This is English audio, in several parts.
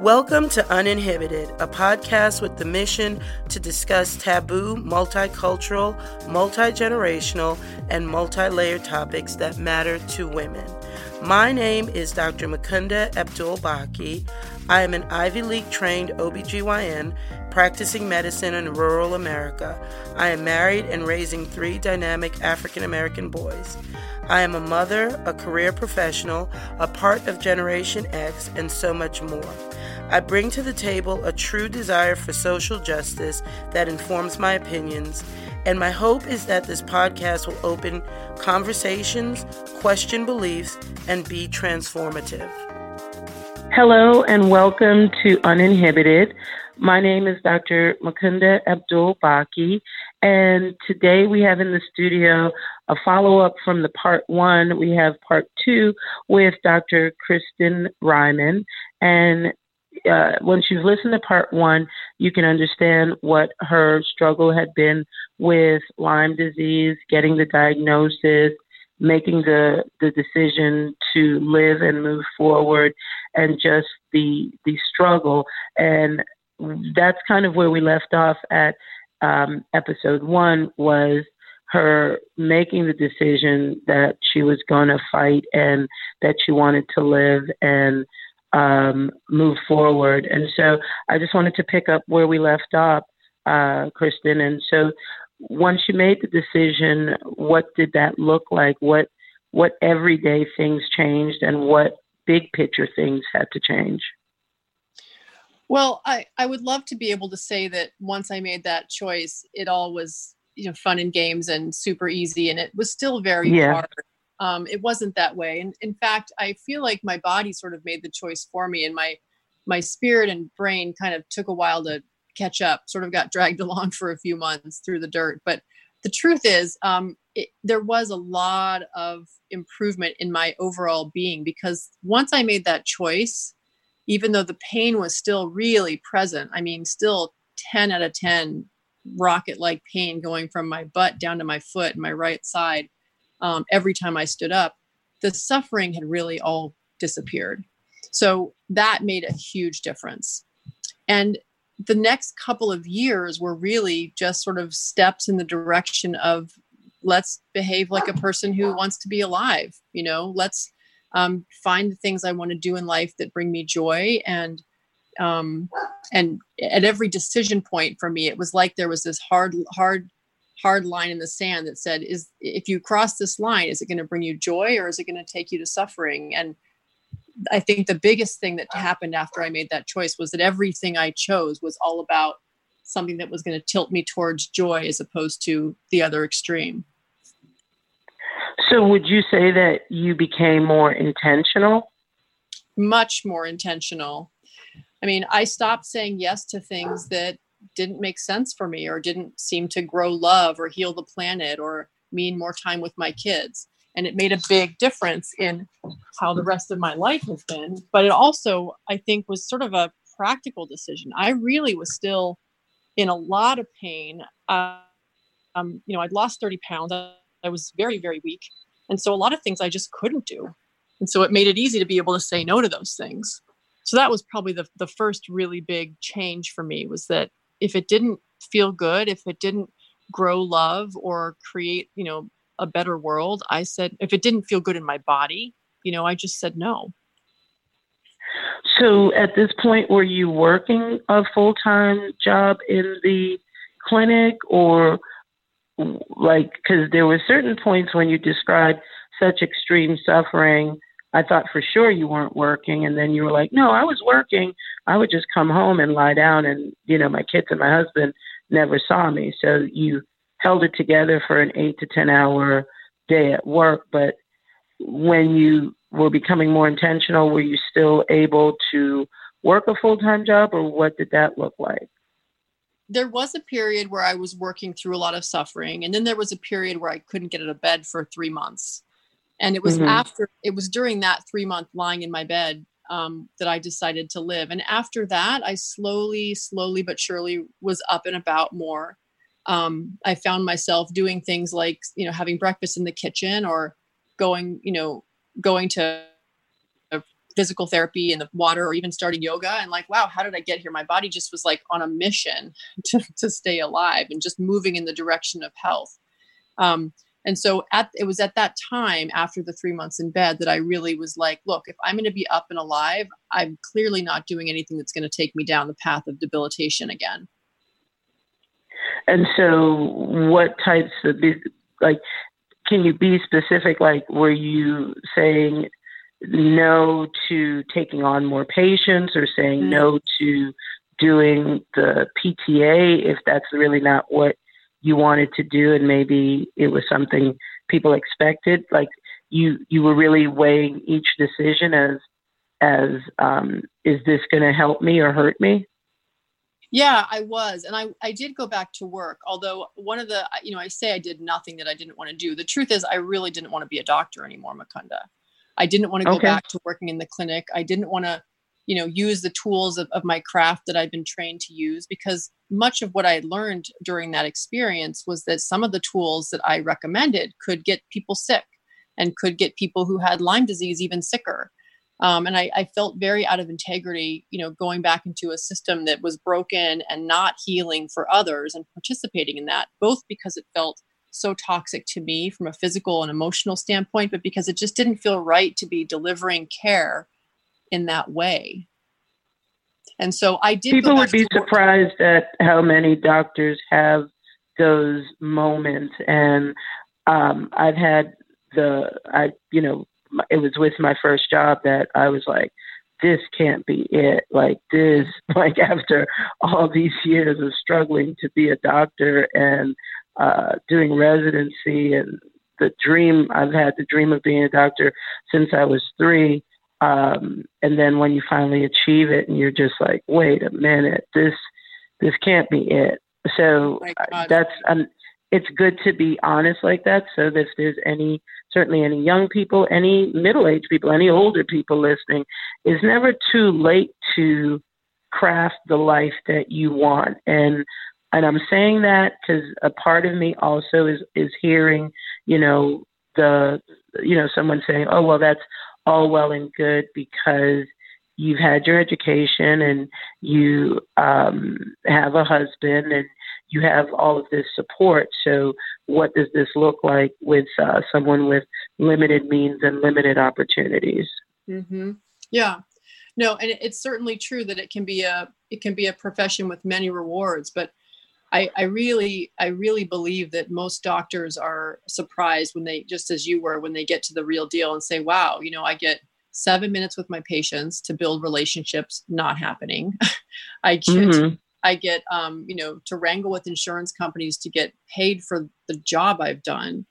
Welcome to Uninhibited, a podcast with the mission to discuss taboo, multicultural, multi generational, and multi layered topics that matter to women. My name is Dr. Mukunda Abdul Baki. I am an Ivy League trained OBGYN practicing medicine in rural America. I am married and raising three dynamic African American boys. I am a mother, a career professional, a part of Generation X, and so much more. I bring to the table a true desire for social justice that informs my opinions, and my hope is that this podcast will open conversations, question beliefs, and be transformative. Hello, and welcome to Uninhibited. My name is Dr. Mukunda Abdul Baki, and today we have in the studio a follow up from the part one. We have part two with Dr. Kristen Reihman. And uh, once you've listened to part one, you can understand what her struggle had been with Lyme disease, getting the diagnosis, making the the decision to live and move forward, and just the the struggle. And that's kind of where we left off at um, episode one was her making the decision that she was going to fight and that she wanted to live and um, move forward. And so I just wanted to pick up where we left off, uh, Kristen. And so once you made the decision, what did that look like? What what everyday things changed, and what big picture things had to change? Well, I, I would love to be able to say that once I made that choice, it all was you know fun and games and super easy, and it was still very yeah. hard um, it wasn't that way. And in fact i feel like my body sort of made the choice for me and my my spirit and brain kind of took a while to catch up sort of got dragged along for a few months through the dirt. But the truth is um, it, there was a lot of improvement in my overall being because once i made that choice even though the pain was still really present i mean still 10 out of 10 rocket like pain going from my butt down to my foot and my right side um, every time I stood up, the suffering had really all disappeared. So that made a huge difference. And the next couple of years were really just sort of steps in the direction of let's behave like a person who wants to be alive. You know, let's um, find the things I want to do in life that bring me joy and um, and at every decision point for me, it was like there was this hard, hard hard line in the sand that said is if you cross this line is it going to bring you joy or is it going to take you to suffering? And i think the biggest thing that happened after i made that choice was that everything i chose was all about something that was going to tilt me towards joy as opposed to the other extreme. So would you say that you became more intentional? Much more intentional. I mean i stopped saying yes to things that didn't make sense for me or didn't seem to grow love or heal the planet or mean more time with my kids. And it made a big difference in how the rest of my life has been. But it also i think was sort of a practical decision. I really was still in a lot of pain. Uh, um, you know i'd lost 30 pounds. I was very very weak. And so a lot of things i just couldn't do. And so it made it easy to be able to say no to those things. So that was probably the, the first really big change for me was that if it didn't feel good, if it didn't grow love or create, you know, a better world, I said, if it didn't feel good in my body, you know, I just said no. So at this point, were you working a full time job in the clinic or like, because there were certain points when you described such extreme suffering I thought for sure you weren't working. And then you were like, no, I was working. I would just come home and lie down. And, you know, my kids and my husband never saw me. So you held it together for an eight to 10 hour day at work. But when you were becoming more intentional, were you still able to work a full time job or what did that look like? There was a period where I was working through a lot of suffering. And then there was a period where I couldn't get out of bed for three months and it was mm-hmm. after it was during that three month lying in my bed um, that i decided to live. And after that i slowly slowly but surely was up and about more. Um, i found myself doing things like you know having breakfast in the kitchen or going you know going to physical therapy in the water or even starting yoga. And like wow how did i get here? My body just was like on a mission to, to stay alive and just moving in the direction of health. Um, and so at it was at that time after the three months in bed that i really was like look if i'm going to be up and alive i'm clearly not doing anything that's going to take me down the path of debilitation again and so what types of like can you be specific like were you saying no to taking on more patients or saying mm-hmm. no to doing the PTA if that's really not what you wanted to do and maybe it was something people expected like you you were really weighing each decision as as um, is this going to help me or hurt me yeah i was and i i did go back to work although one of the you know i say i did nothing that i didn't want to do the truth is i really didn't want to be a doctor anymore mukunda I didn't want to go okay. back to working in the clinic. I didn't want to, you know, use the tools of, of my craft that i've been trained to use because much of what I learned during that experience was that some of the tools that I recommended could get people sick and could get people who had Lyme disease even sicker. Um, and I, I, felt very out of integrity, you know, going back into a system that was broken and not healing for others and participating in that, both because it felt so toxic to me from a physical and emotional standpoint, but because it just didn't feel right to be delivering care in that way. And so I did. People would be surprised at how many doctors have those moments. And um, I've had the, I, you know, it was with my first job that I was like, this can't be it. Like this, like after all these years of struggling to be a doctor and uh, doing residency and the dream I've had the dream of being a doctor since I was three. Um, and then when you finally achieve it and you're just like, wait a minute, this this can't be it. So oh that's um, it's good to be honest like that. So that if there's any certainly any young people, any middle aged people, any older people listening, it's never too late to craft the life that you want. And and I'm saying that because a part of me also is is hearing, you know, the you know someone saying, oh well, that's all well and good because you've had your education and you um, have a husband and you have all of this support. So, what does this look like with uh, someone with limited means and limited opportunities? Mm-hmm. Yeah, no, and it's certainly true that it can be a it can be a profession with many rewards, but I, I really I really believe that most doctors are surprised when they just as you were when they get to the real deal and say, wow, you know, I get seven minutes with my patients to build relationships, not happening. I get mm-hmm. I get um, you know, to wrangle with insurance companies to get paid for the job I've done.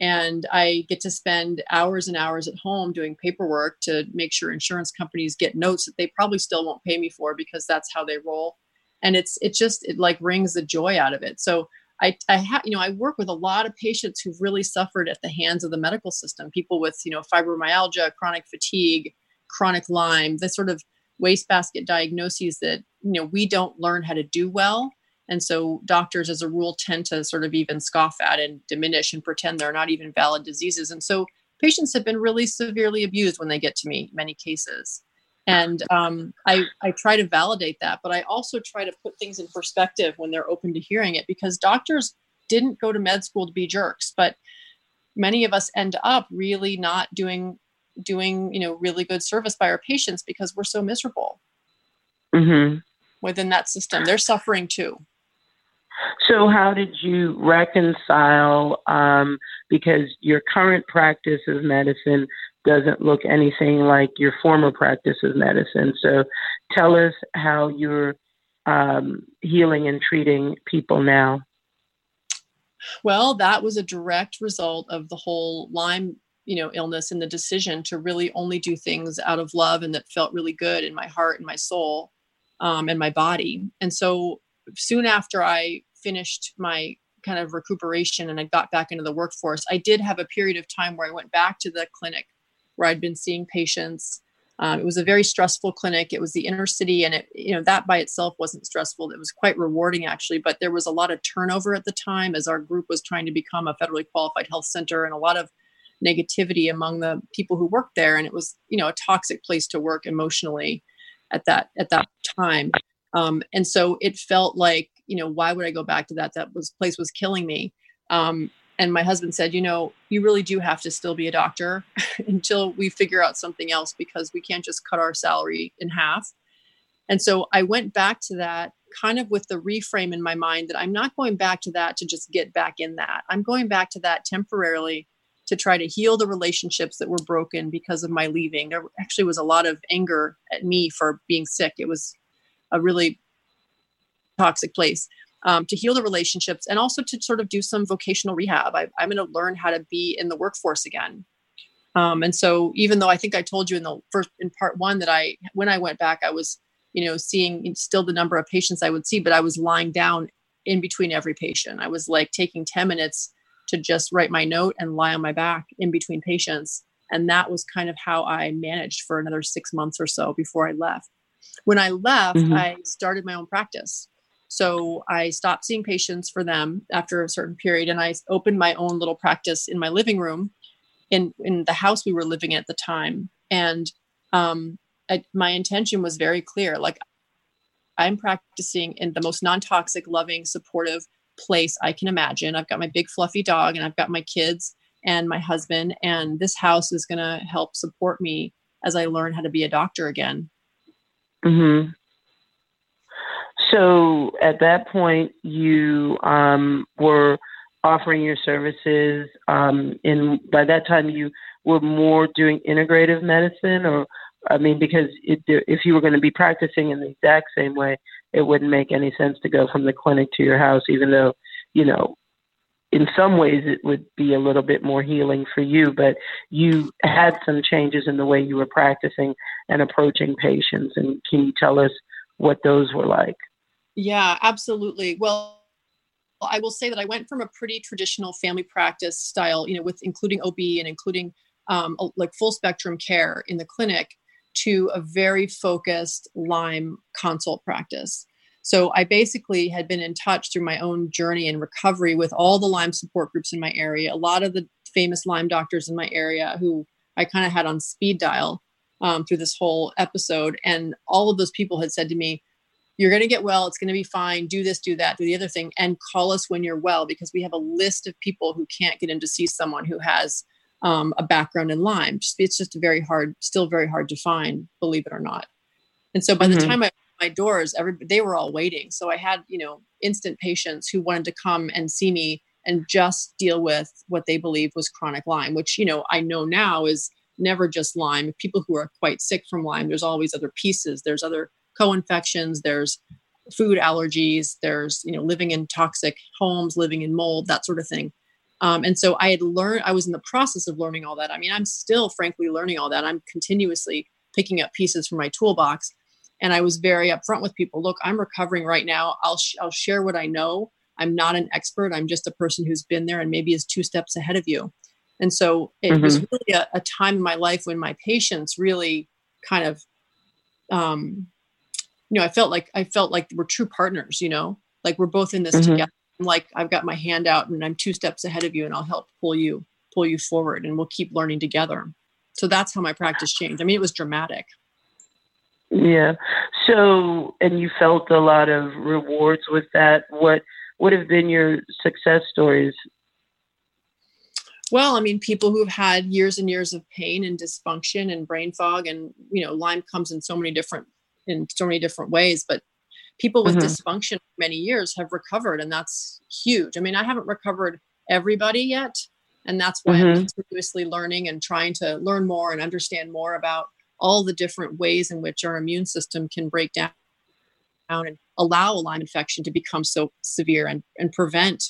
And I get to spend hours and hours at home doing paperwork to make sure insurance companies get notes that they probably still won't pay me for because that's how they roll and it's it just it like wrings the joy out of it so I, I have, you know, I work with a lot of patients who've really suffered at the hands of the medical system. People with, you know, fibromyalgia, chronic fatigue, chronic Lyme, the sort of wastebasket diagnoses that you know we don't learn how to do well, and so doctors, as a rule, tend to sort of even scoff at and diminish and pretend they're not even valid diseases. And so patients have been really severely abused when they get to me. Many cases and um, I, I try to validate that but i also try to put things in perspective when they're open to hearing it because doctors didn't go to med school to be jerks but many of us end up really not doing doing you know really good service by our patients because we're so miserable mm-hmm. within that system they're suffering too so how did you reconcile um, because your current practice of medicine doesn't look anything like your former practice of medicine. So tell us how you're um, healing and treating people now. Well, that was a direct result of the whole Lyme, you know, illness and the decision to really only do things out of love and that felt really good in my heart and my soul um, and my body. And so soon after I finished my kind of recuperation and I got back into the workforce, I did have a period of time where I went back to the clinic where I'd been seeing patients. Um, it was a very stressful clinic. It was the inner city, and it you know that by itself wasn't stressful. It was quite rewarding actually, but there was a lot of turnover at the time as our group was trying to become a federally qualified health center, and a lot of negativity among the people who worked there and it was you know a toxic place to work emotionally at that at that time um, and so it felt like you know why would i go back to that that was place was killing me um, and my husband said you know you really do have to still be a doctor until we figure out something else because we can't just cut our salary in half and so i went back to that kind of with the reframe in my mind that i'm not going back to that to just get back in that i'm going back to that temporarily to try to heal the relationships that were broken because of my leaving. There actually was a lot of anger at me for being sick. It was a really toxic place. Um, to heal the relationships and also to sort of do some vocational rehab. I, am going to learn how to be in the workforce again. Um, and so, even though I think I told you in the first in part one that I, when I went back, I was, you know, seeing still the number of patients I would see, but I was lying down in between every patient. I was like taking 10 minutes to just write my note and lie on my back in between patients. And that was kind of how I managed for another six months or so before I left. When I left, mm-hmm. I started my own practice. So I stopped seeing patients for them after a certain period and I opened my own little practice in my living room in, in the house we were living at the time. And um, I, my intention was very clear. Like I'm practicing in the most non-toxic, loving, supportive, place I can imagine. I've got my big fluffy dog and I've got my kids and my husband, and this house is going to help support me as I learn how to be a doctor again. Hmm. So at that point, you um, were offering your services. Um, by that time, you were more doing integrative medicine, or I mean, because it, if you were going to be practicing in the exact same way, it wouldn't make any sense to go from the clinic to your house, even though, you know, in some ways it would be a little bit more healing for you, but you had some changes in the way you were practicing and approaching patients. And can you tell us what those were like? Yeah, absolutely. Well, I will say that I went from a pretty traditional family practice style, you know, with including OB and including um, like full spectrum care in the clinic to a very focused Lyme consult practice. So I basically had been in touch through my own journey and recovery with all the Lyme support groups in my area, a lot of the famous Lyme doctors in my area who I kind of had on speed dial um, through this whole episode. And all of those people had said to me, You're going to get well. It's going to be fine. Do this, do that, do the other thing, and call us when you're well because we have a list of people who can't get in to see someone who has um, a background in Lyme. Just, it's just very hard, still very hard to find, believe it or not. And so by mm-hmm. the time I opened my doors, every they were all waiting. So I had you know instant patients who wanted to come and see me and just deal with what they believe was chronic Lyme, which you know I know now is never just Lyme. People who are quite sick from Lyme, there's always other pieces. There's other co-infections. There's food allergies. There's you know living in toxic homes, living in mold, that sort of thing. Um, and so I had learned, I was in the process of learning all that. I mean, I'm still frankly learning all that. I'm continuously picking up pieces from my toolbox. And I was very upfront with people look, I'm recovering right now. I'll, sh- I'll share what I know. I'm not an expert. I'm just a person who's been there and maybe is two steps ahead of you. And so it mm-hmm. was really a, a, time in my life when my patients really kind of, um, you know, I felt like I felt like we're true partners. You know, like we're both in this mm-hmm. together like I've got my hand out and I'm two steps ahead of you and I'll help pull you pull you forward and we'll keep learning together. So that's how my practice changed. I mean, it was dramatic. Yeah. So, and you felt a lot of rewards with that. What would have been your success stories? Well, I mean, people who've had years and years of pain and dysfunction and brain fog, and you know, Lyme comes in so many different in so many different ways. But people with mm-hmm. dysfunction for many years have recovered and that's huge i mean i haven't recovered everybody yet and that's why mm-hmm. i'm continuously learning and trying to learn more and understand more about all the different ways in which our immune system can break down and allow a lyme infection to become so severe and, and prevent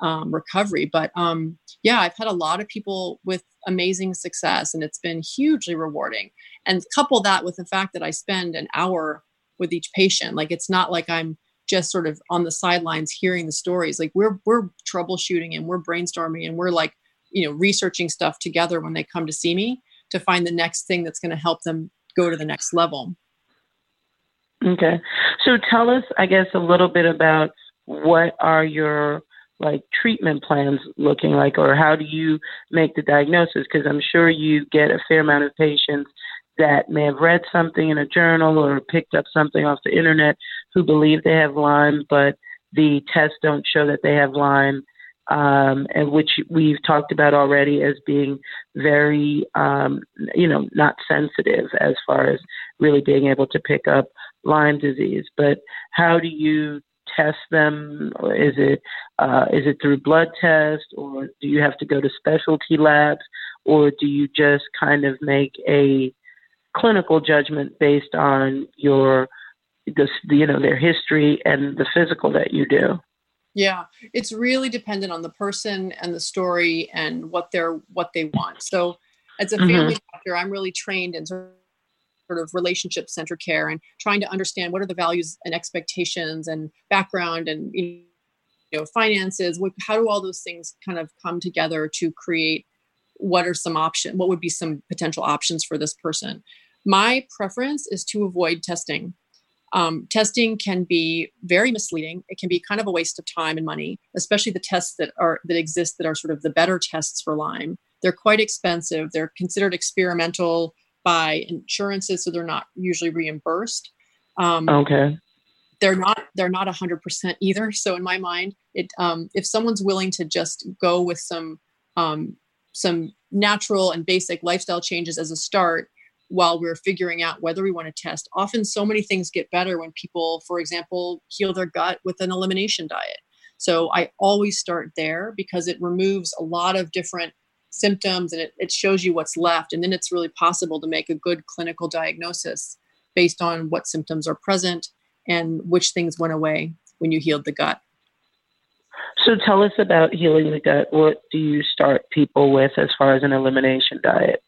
um, recovery but um, yeah i've had a lot of people with amazing success and it's been hugely rewarding and couple that with the fact that i spend an hour with each patient. Like it's not like I'm just sort of on the sidelines hearing the stories. Like we're we're troubleshooting and we're brainstorming and we're like, you know, researching stuff together when they come to see me to find the next thing that's going to help them go to the next level. Okay. So tell us, I guess, a little bit about what are your like treatment plans looking like, or how do you make the diagnosis? Because I'm sure you get a fair amount of patients that may have read something in a journal or picked up something off the internet who believe they have Lyme, but the tests don't show that they have Lyme, um, and which we've talked about already as being very, um, you know, not sensitive as far as really being able to pick up Lyme disease. But how do you test them? Is it uh, is it through blood test, or do you have to go to specialty labs, or do you just kind of make a clinical judgment based on your the, you know their history and the physical that you do? Yeah, it's really dependent on the person and the story and what they're what they want. So, as a family mm-hmm. doctor, I'm really trained in sort of relationship centered care and trying to understand what are the values and expectations and background and you know finances. How do all those things kind of come together to create what are some options? What would be some potential options for this person? My preference is to avoid testing um, testing can be very misleading. It can be kind of a waste of time and money, especially the tests that are that exist that are sort of the better tests for Lyme. They're quite expensive. They're considered experimental by insurances, so they're not usually reimbursed. Um, okay. They're not. They're not hundred percent either. So in my mind, it um, if someone's willing to just go with some um, some natural and basic lifestyle changes as a start, while we're figuring out whether we want to test. Often, so many things get better when people, for example, heal their gut with an elimination diet. So I always start there because it removes a lot of different symptoms and it, it shows you what's left. And then it's really possible to make a good clinical diagnosis based on what symptoms are present and which things went away when you healed the gut. So tell us about healing the gut. What do you start people with as far as an elimination diet?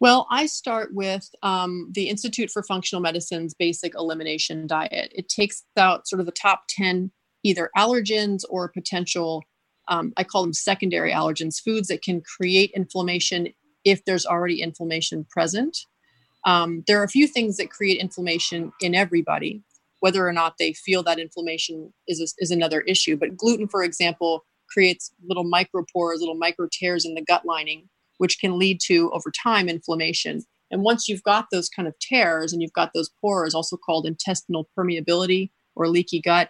Well, I start with um, the Institute for Functional Medicine's basic elimination diet. It takes out sort of the top 10 either allergens or potential, um, I call them secondary allergens, foods that can create inflammation if there's already inflammation present. Um, there are a few things that create inflammation in everybody. Whether or not they feel that inflammation is, a, is another issue. But gluten, for example, creates little micropores, little micro tears in the gut lining which can lead to over time inflammation. And once you've got those kind of tears and you've got those pores, also called intestinal permeability or leaky gut,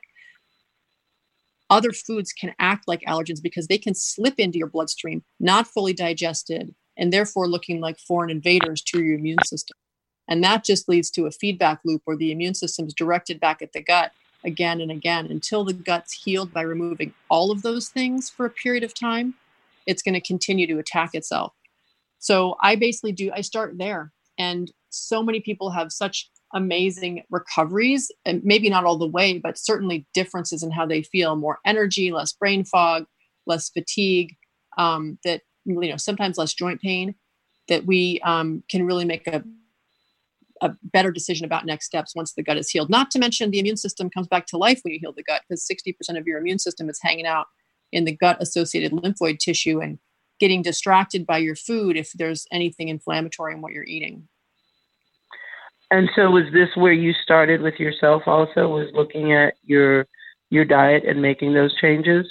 other foods can act like allergens because they can slip into your bloodstream, not fully digested, and therefore looking like foreign invaders to your immune system. And that just leads to a feedback loop where the immune system is directed back at the gut again and again until the gut's healed by removing all of those things for a period of time it's going to continue to attack itself. So I basically do, I start there. And so many people have such amazing recoveries, and maybe not all the way, but certainly differences in how they feel more energy, less brain fog, less fatigue, um, that, you know, sometimes less joint pain, that we um, can really make a a better decision about next steps once the gut is healed. Not to mention the immune system comes back to life when you heal the gut because 60% of your immune system is hanging out in the gut associated lymphoid tissue and getting distracted by your food if there's anything inflammatory in what you're eating. And so was this where you started with yourself also was looking at your your diet and making those changes?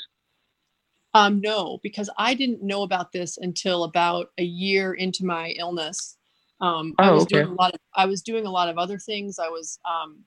Um, no, because I didn't know about this until about a year into my illness. Um, I oh, was okay. doing a lot of I was doing a lot of other things. I was um,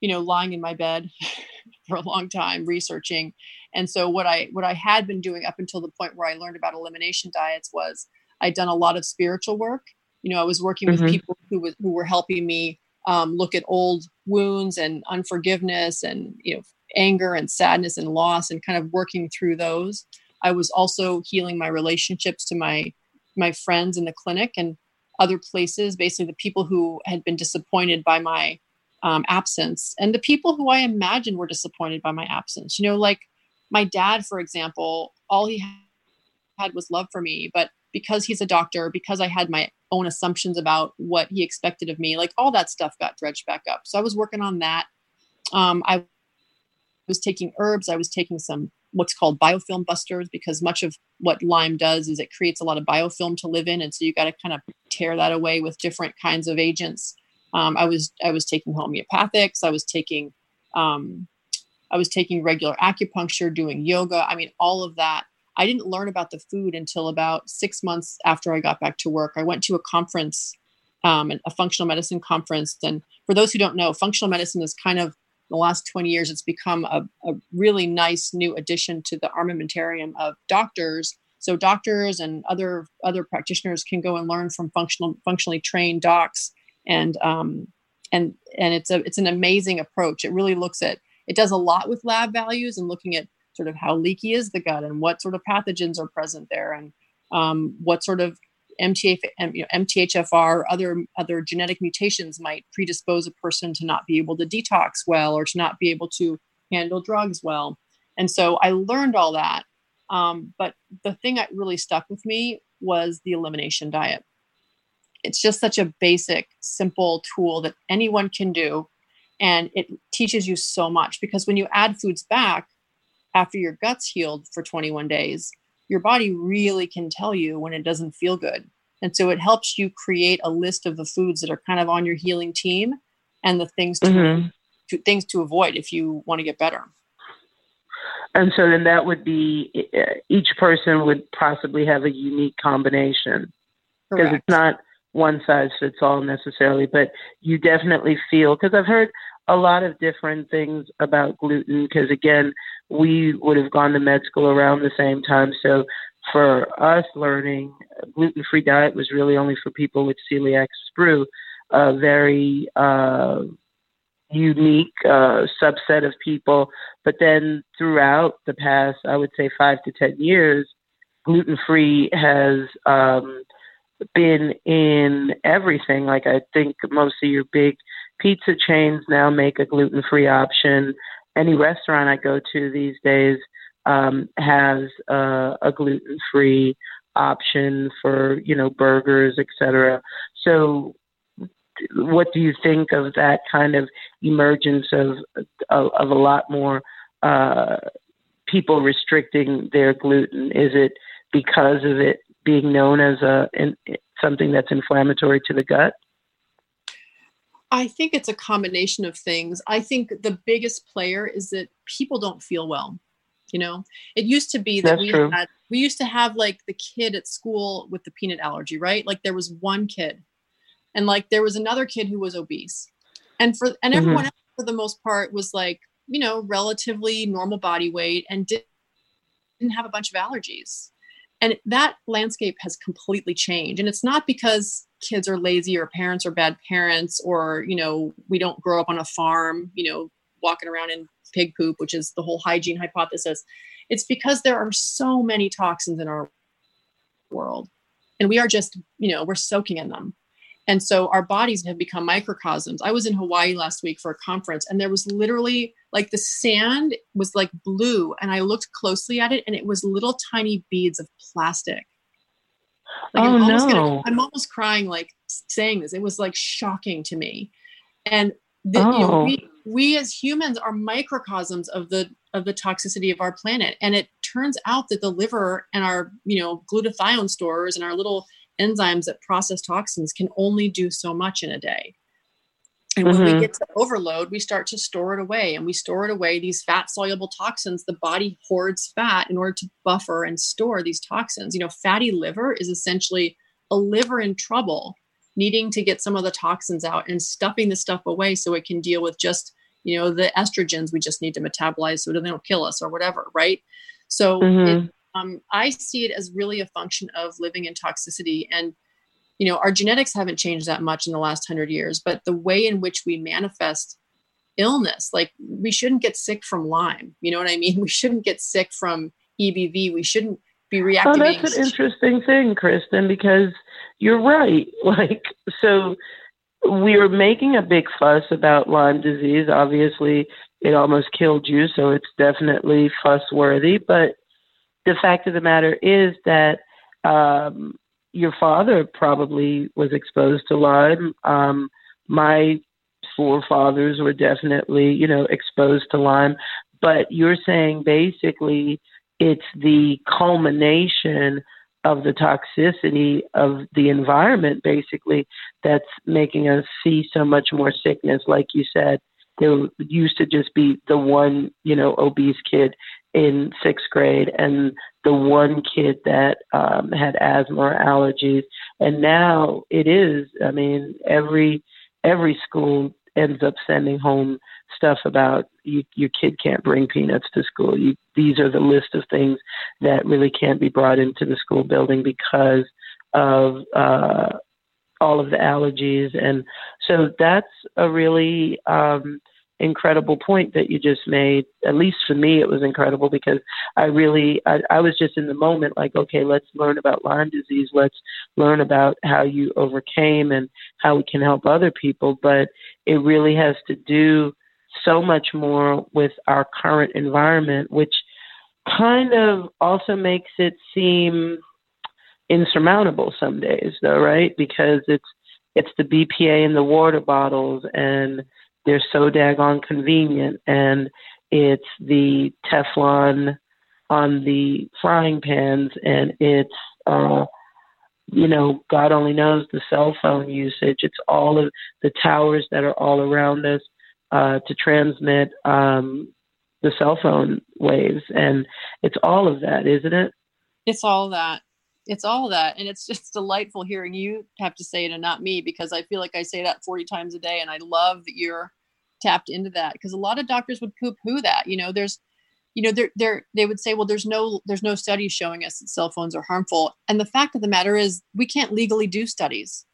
you know, lying in my bed for a long time researching. And so what I what I had been doing up until the point where I learned about elimination diets was I'd done a lot of spiritual work. You know, I was working with mm-hmm. people who was who were helping me um, look at old wounds and unforgiveness and you know anger and sadness and loss and kind of working through those. I was also healing my relationships to my my friends in the clinic and other places, basically the people who had been disappointed by my um, absence and the people who I imagined were disappointed by my absence. You know, like my dad, for example, all he had was love for me, but because he's a doctor, because I had my own assumptions about what he expected of me, like all that stuff got dredged back up. So I was working on that. Um, I was taking herbs. I was taking some what's called biofilm busters because much of what Lyme does is it creates a lot of biofilm to live in, and so you got to kind of tear that away with different kinds of agents. Um, I was I was taking homeopathics. I was taking um, I was taking regular acupuncture, doing yoga. I mean, all of that. I didn't learn about the food until about six months after I got back to work. I went to a conference, um, a functional medicine conference. And for those who don't know, functional medicine is kind of the last 20 years, it's become a, a really nice new addition to the armamentarium of doctors. So doctors and other other practitioners can go and learn from functional functionally trained docs, and um, and and it's a it's an amazing approach. It really looks at it does a lot with lab values and looking at sort of how leaky is the gut and what sort of pathogens are present there and um, what sort of MTF, you know, MTHFR, other other genetic mutations might predispose a person to not be able to detox well or to not be able to handle drugs well. And so I learned all that. Um, but the thing that really stuck with me was the elimination diet. It's just such a basic, simple tool that anyone can do. And it teaches you so much because when you add foods back, after your gut's healed for 21 days, your body really can tell you when it doesn't feel good. And so it helps you create a list of the foods that are kind of on your healing team and the things to, mm-hmm. to things to avoid if you want to get better. And so then that would be each person would possibly have a unique combination because it's not one size fits all necessarily, but you definitely feel because I've heard a lot of different things about gluten because again we would have gone to med school around the same time. So for us learning gluten free diet was really only for people with celiac sprue a very uh, unique uh, subset of people. But then throughout the past i would say five to ten years gluten free has um, been in everything. Like i think most of your big pizza chains now make a gluten free option. Any restaurant I go to these days um, has uh, a gluten free option for you know burgers, etc. So, what do you think of that kind of emergence of of, of a lot more uh, people restricting their gluten? Is it because of it being known as a in, something that's inflammatory to the gut? I think it's a combination of things. I think the biggest player is that people don't feel well. You know, it used to be that That's we true. had we used to have like the kid at school with the peanut allergy, right? Like there was one kid, and like there was another kid who was obese, and for and mm-hmm. everyone else for the most part was like you know relatively normal body weight and did, didn't have a bunch of allergies and that landscape has completely changed and it's not because kids are lazy or parents are bad parents or you know we don't grow up on a farm you know walking around in pig poop which is the whole hygiene hypothesis it's because there are so many toxins in our world and we are just you know we're soaking in them and so our bodies have become microcosms. I was in Hawaii last week for a conference, and there was literally like the sand was like blue. And I looked closely at it, and it was little tiny beads of plastic. Like, oh, I'm no. Gonna, I'm almost crying, like saying this. It was like shocking to me. And the, oh. you know, oh. we, we as humans are microcosms of the of the toxicity of our planet and it turns out that the liver and our you know glutathione stores and our little enzymes that process toxins can only do so much in a day. And when mm-hmm. we get to overload, we start to store it away and we store it away. These fat soluble toxins, the body hoards fat in order to buffer and store these toxins. You know, fatty liver is essentially a liver in trouble, needing to get some of the toxins out and stuffing the stuff away so it can deal with just, you know, the estrogens we just need to metabolize so they don't kill us or whatever, right? So mm-hmm. it, um, I see it as really a function of living in toxicity. And, you know, our genetics haven't changed that much in the last hundred years, but the way in which we manifest illness, like we shouldn't get sick from Lyme. You know what I mean? We shouldn't get sick from EBV. We shouldn't be reactivating. Oh, that's an interesting thing, Kristen, because you're right. Like, so we were making a big fuss about Lyme disease. Obviously, it almost killed you, so it's definitely fuss worthy. But the fact of the matter is that um, your father probably was exposed to Lyme. Um, my forefathers were definitely, you know, exposed to Lyme. But you're saying basically it's the culmination of the toxicity of the environment, basically, that's making us see so much more sickness, like you said, there used to just be the one, you know, obese kid in sixth grade and the one kid that um, had asthma or allergies. And now it is, I mean, every every school ends up sending home stuff about you, your kid can't bring peanuts to school. You, these are the list of things that really can't be brought into the school building because of uh, all of the allergies. And so that's a really um, incredible point that you just made. At least for me, it was incredible because I really, I, I was just in the moment like, okay, let's learn about Lyme disease. Let's learn about how you overcame and how we can help other people. But it really has to do so much more with our current environment, which kind of also makes it seem insurmountable some days though right because it's it's the bpa in the water bottles and they're so daggone convenient. And it's the teflon on the frying pans and it's uh you know god only knows the cell phone usage. It's all of the towers that are all around us uh to transmit um the cell phone waves. And it's all of that isn't it? It's all that. It's all that. And it's just delightful hearing you have to say it and not me because i feel like i say that 40 times a day and i love that you're tapped into that because a lot of doctors would poo-poo that you know there's you know they're, they're they would say well there's no there's no studies showing us that cell phones are harmful. And the fact of the matter is we can't legally do studies.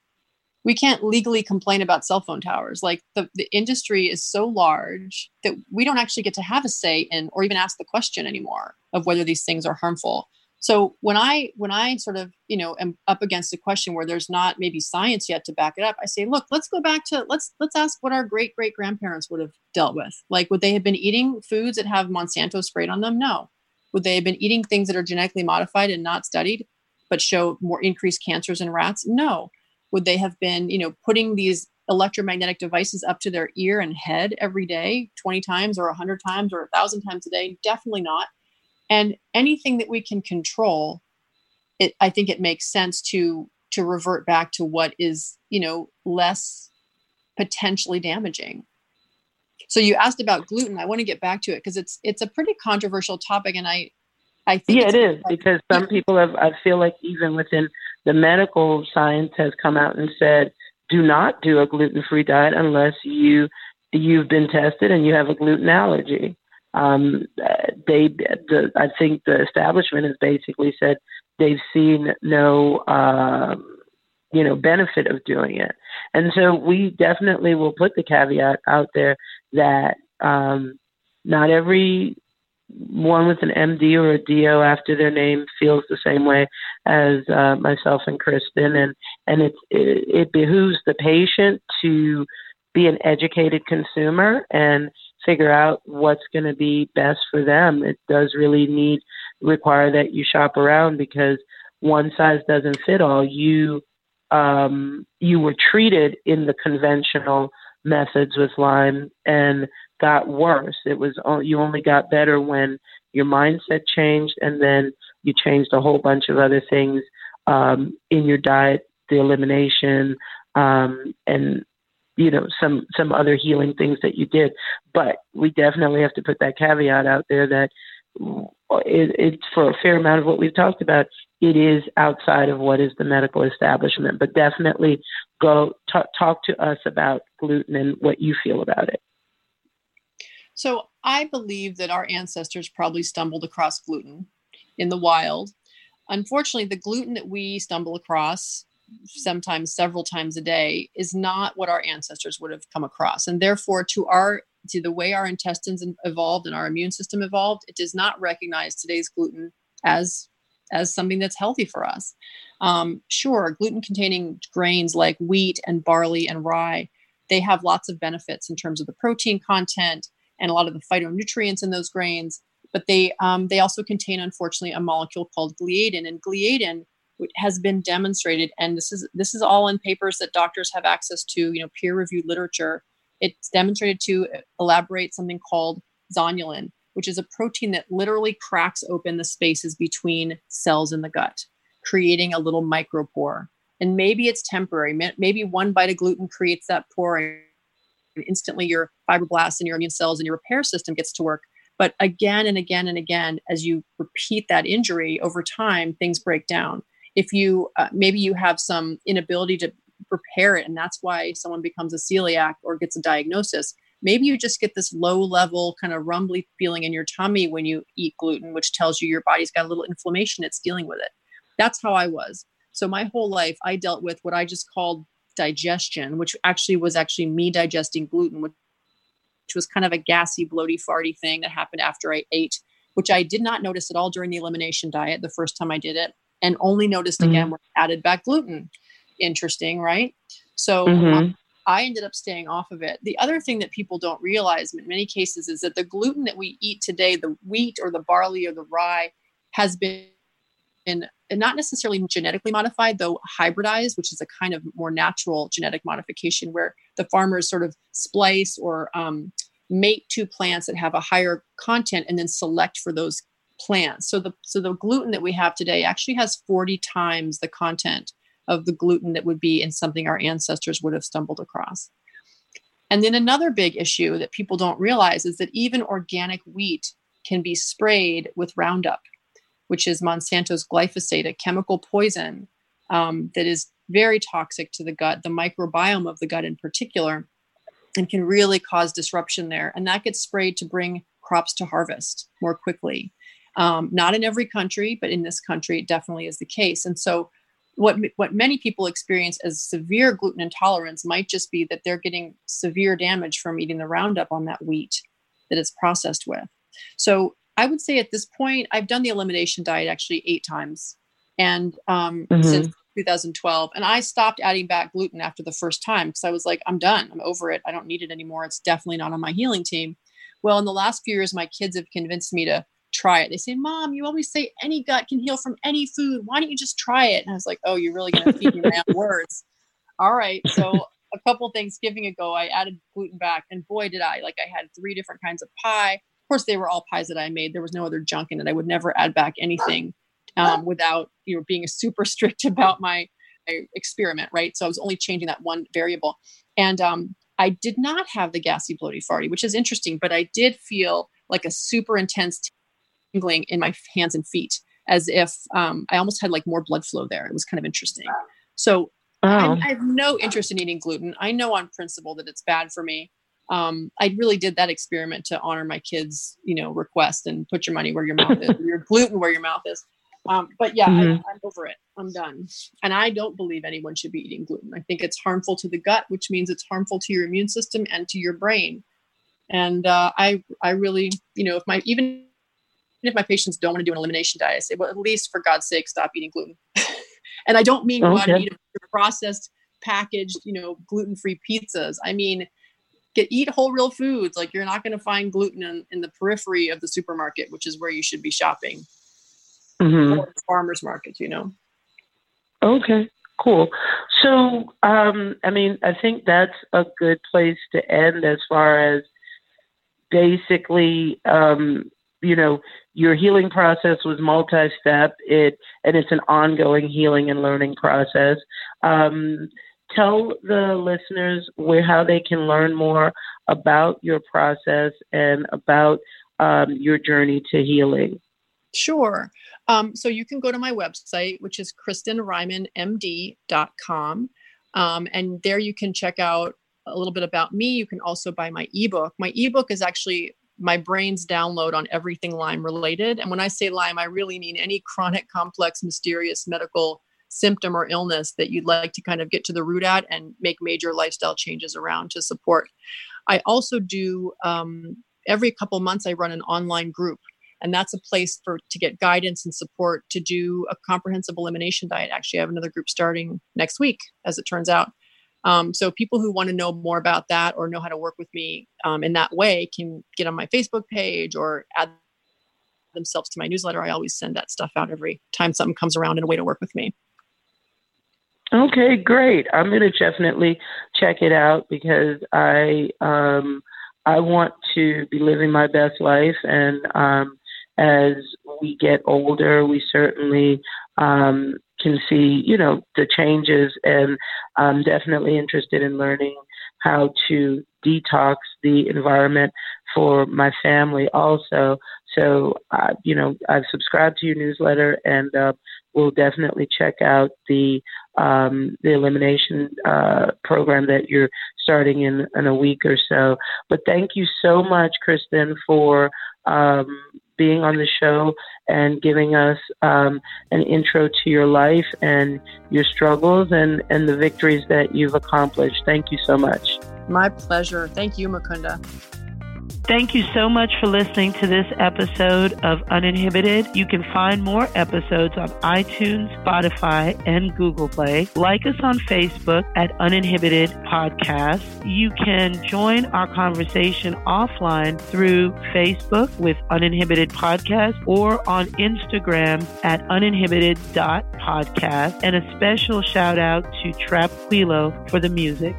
We can't legally complain about cell phone towers. Like the, the industry is so large that we don't actually get to have a say in or even ask the question anymore of whether these things are harmful so when i when i sort of you know am up against a question where there's not maybe science yet to back it up i say look let's go back to let's let's ask what our great great grandparents would have dealt with. Like would they have been eating foods that have monsanto sprayed on them? No. Would they have been eating things that are genetically modified and not studied but show more increased cancers in rats? No. Would they have been you know putting these electromagnetic devices up to their ear and head every day 20 times or 100 times or 1000 times a day? Definitely not and anything that we can control it i think it makes sense to to revert back to what is you know less potentially damaging. So you asked about gluten. I want to get back to it because it's it's a pretty controversial topic and i i think yeah it is like, because some people have i feel like even within the medical science has come out and said do not do a gluten free diet unless you you've been tested and you have a gluten allergy um, they, the, I think the establishment has basically said they've seen no, um, you know, benefit of doing it. And so we definitely will put the caveat out there that um, not every one with an MD or a DO after their name feels the same way as uh, myself and Kristen, and and it, it it behooves the patient to be an educated consumer and figure out what's going to be best for them. It does really need require that you shop around because one size doesn't fit all. You um, you were treated in the conventional methods with Lyme and got worse. It was you only got better when your mindset changed, and then you changed a whole bunch of other things um, in your diet, the elimination, um, and you know some some other healing things that you did. But we definitely have to put that caveat out there that it, it's for a fair amount of what we've talked about it is outside of what is the medical establishment. But definitely go t- talk to us about gluten and what you feel about it. So i believe that our ancestors probably stumbled across gluten in the wild. Unfortunately the gluten that we stumble across sometimes several times a day is not what our ancestors would have come across. And therefore to our to the way our intestines evolved and our immune system evolved it does not recognize today's gluten as as something that's healthy for us. Um, sure gluten containing grains like wheat and barley and rye they have lots of benefits in terms of the protein content and a lot of the phytonutrients in those grains but they um, they also contain unfortunately a molecule called gliadin. And gliadin has been demonstrated and this is this is all in papers that doctors have access to you know peer reviewed literature it's demonstrated to elaborate something called zonulin which is a protein that literally cracks open the spaces between cells in the gut creating a little micropore and maybe it's temporary maybe one bite of gluten creates that pore and instantly your fibroblasts and your immune cells and your repair system gets to work. But again and again and again, as you repeat that injury over time, things break down. If you uh, maybe you have some inability to prepare it, and that's why someone becomes a celiac or gets a diagnosis. Maybe you just get this low level kind of rumbly feeling in your tummy when you eat gluten, which tells you your body's got a little inflammation, it's dealing with it. That's how I was. So my whole life, I dealt with what I just called digestion, which actually was actually me digesting gluten, which, was kind of a gassy, bloaty, farty thing that happened after I ate, which I did not notice at all during the elimination diet the first time I did it, and only noticed mm-hmm. again when added back gluten. Interesting, right? So mm-hmm. I ended up staying off of it. The other thing that people don't realize in many cases is that the gluten that we eat today, the wheat or the barley or the rye, has been and not necessarily genetically modified, though hybridized, which is a kind of more natural genetic modification where the farmers sort of splice or um, mate two plants that have a higher content and then select for those plants. So the so the gluten that we have today actually has 40 times the content of the gluten that would be in something our ancestors would have stumbled across. And then another big issue that people don't realize is that even organic wheat can be sprayed with Roundup which is Monsanto's glyphosate, a chemical poison um, that is very toxic to the gut, the microbiome of the gut in particular, and can really cause disruption there. And that gets sprayed to bring crops to harvest more quickly. Um, not in every country, but in this country, it definitely is the case. And so, what what many people experience as severe gluten intolerance might just be that they're getting severe damage from eating the Roundup on that wheat that it's processed with. So I would say at this point, I've done the elimination diet actually eight times, and um, mm-hmm. since 2012, and I stopped adding back gluten after the first time because I was like, I'm done, I'm over it, I don't need it anymore. It's definitely not on my healing team. Well, in the last few years, my kids have convinced me to try it. They say, Mom, you always say any gut can heal from any food. Why don't you just try it? And I was like, Oh, you're really going to feed me my words. All right. So a couple Thanksgiving ago, I added gluten back, and boy, did I! Like, I had three different kinds of pie Of course, they were all pies that I made. There was no other junk in it. I would never add back anything um, without you know being super strict about my, my, experiment, right? So I was only changing that one variable, and um, I did not have the gassy, bloaty, farty, which is interesting. But I did feel like a super intense tingling in my hands and feet, as if um, I almost had like more blood flow there. It was kind of interesting. So oh. I, I have no interest in eating gluten. I know on principle that it's bad for me um, I really did that experiment to honor my kids, you know, request and put your money where your mouth is, your gluten where your mouth is. Um, but yeah, mm-hmm. I, am over it. I'm done. And I don't believe anyone should be eating gluten. I think it's harmful to the gut, which means it's harmful to your immune system and to your brain. And uh, I, I really, you know, if my even if my patients don't want to do an elimination diet, I say, well, at least for God's sake, stop eating gluten. and I don't mean okay. go out and eat processed, packaged, you know, gluten-free pizzas. I mean get eat whole real foods like you're not going to find gluten in, in, the periphery of the supermarket which is where you should be shopping mm-hmm. farmers markets you know okay cool so um, i mean i think that's a good place to end as far as basically um, you know your healing process was multi-step it and it's an ongoing healing and learning process um, tell the listeners where how they can learn more about your process and about um, your journey to healing. Sure. Um, so you can go to my website, which is kristenreihmanmd.com. Um, and there you can check out a little bit about me. You can also buy my ebook. My ebook is actually my brain's download on everything Lyme related. And when I say Lyme, I really mean any chronic, complex, mysterious medical symptom or illness that you'd like to kind of get to the root at and make major lifestyle changes around to support. I also do um, every couple months I run an online group and that's a place for to get guidance and support to do a comprehensive elimination diet actually i have another group starting next week as it turns out um, so people who want to know more about that or know how to work with me um, in that way can get on my facebook page or add themselves to my newsletter i always send that stuff out every time something comes around in a way to work with me Okay, great. I'm going to definitely check it out because I um, I want to be living my best life, and um, as we get older, we certainly um, can see, you know, the changes, and I'm definitely interested in learning how to detox the environment for my family also. So, uh, you know, I've subscribed to your newsletter and uh, we'll definitely check out the um, the elimination uh, program that you're starting in, in a week or so. But thank you so much, Kristen, for um, being on the show and giving us um, an intro to your life and your struggles and, and the victories that you've accomplished. Thank you so much. My pleasure. Thank you, Mukunda. Thank you so much for listening to this episode of Uninhibited. You can find more episodes on iTunes, Spotify, and Google Play. Like us on Facebook at Uninhibited Podcast. You can join our conversation offline through Facebook with Uninhibited Podcast or on Instagram at uninhibited.podcast. And a special shout out to Trap Quilo for the music.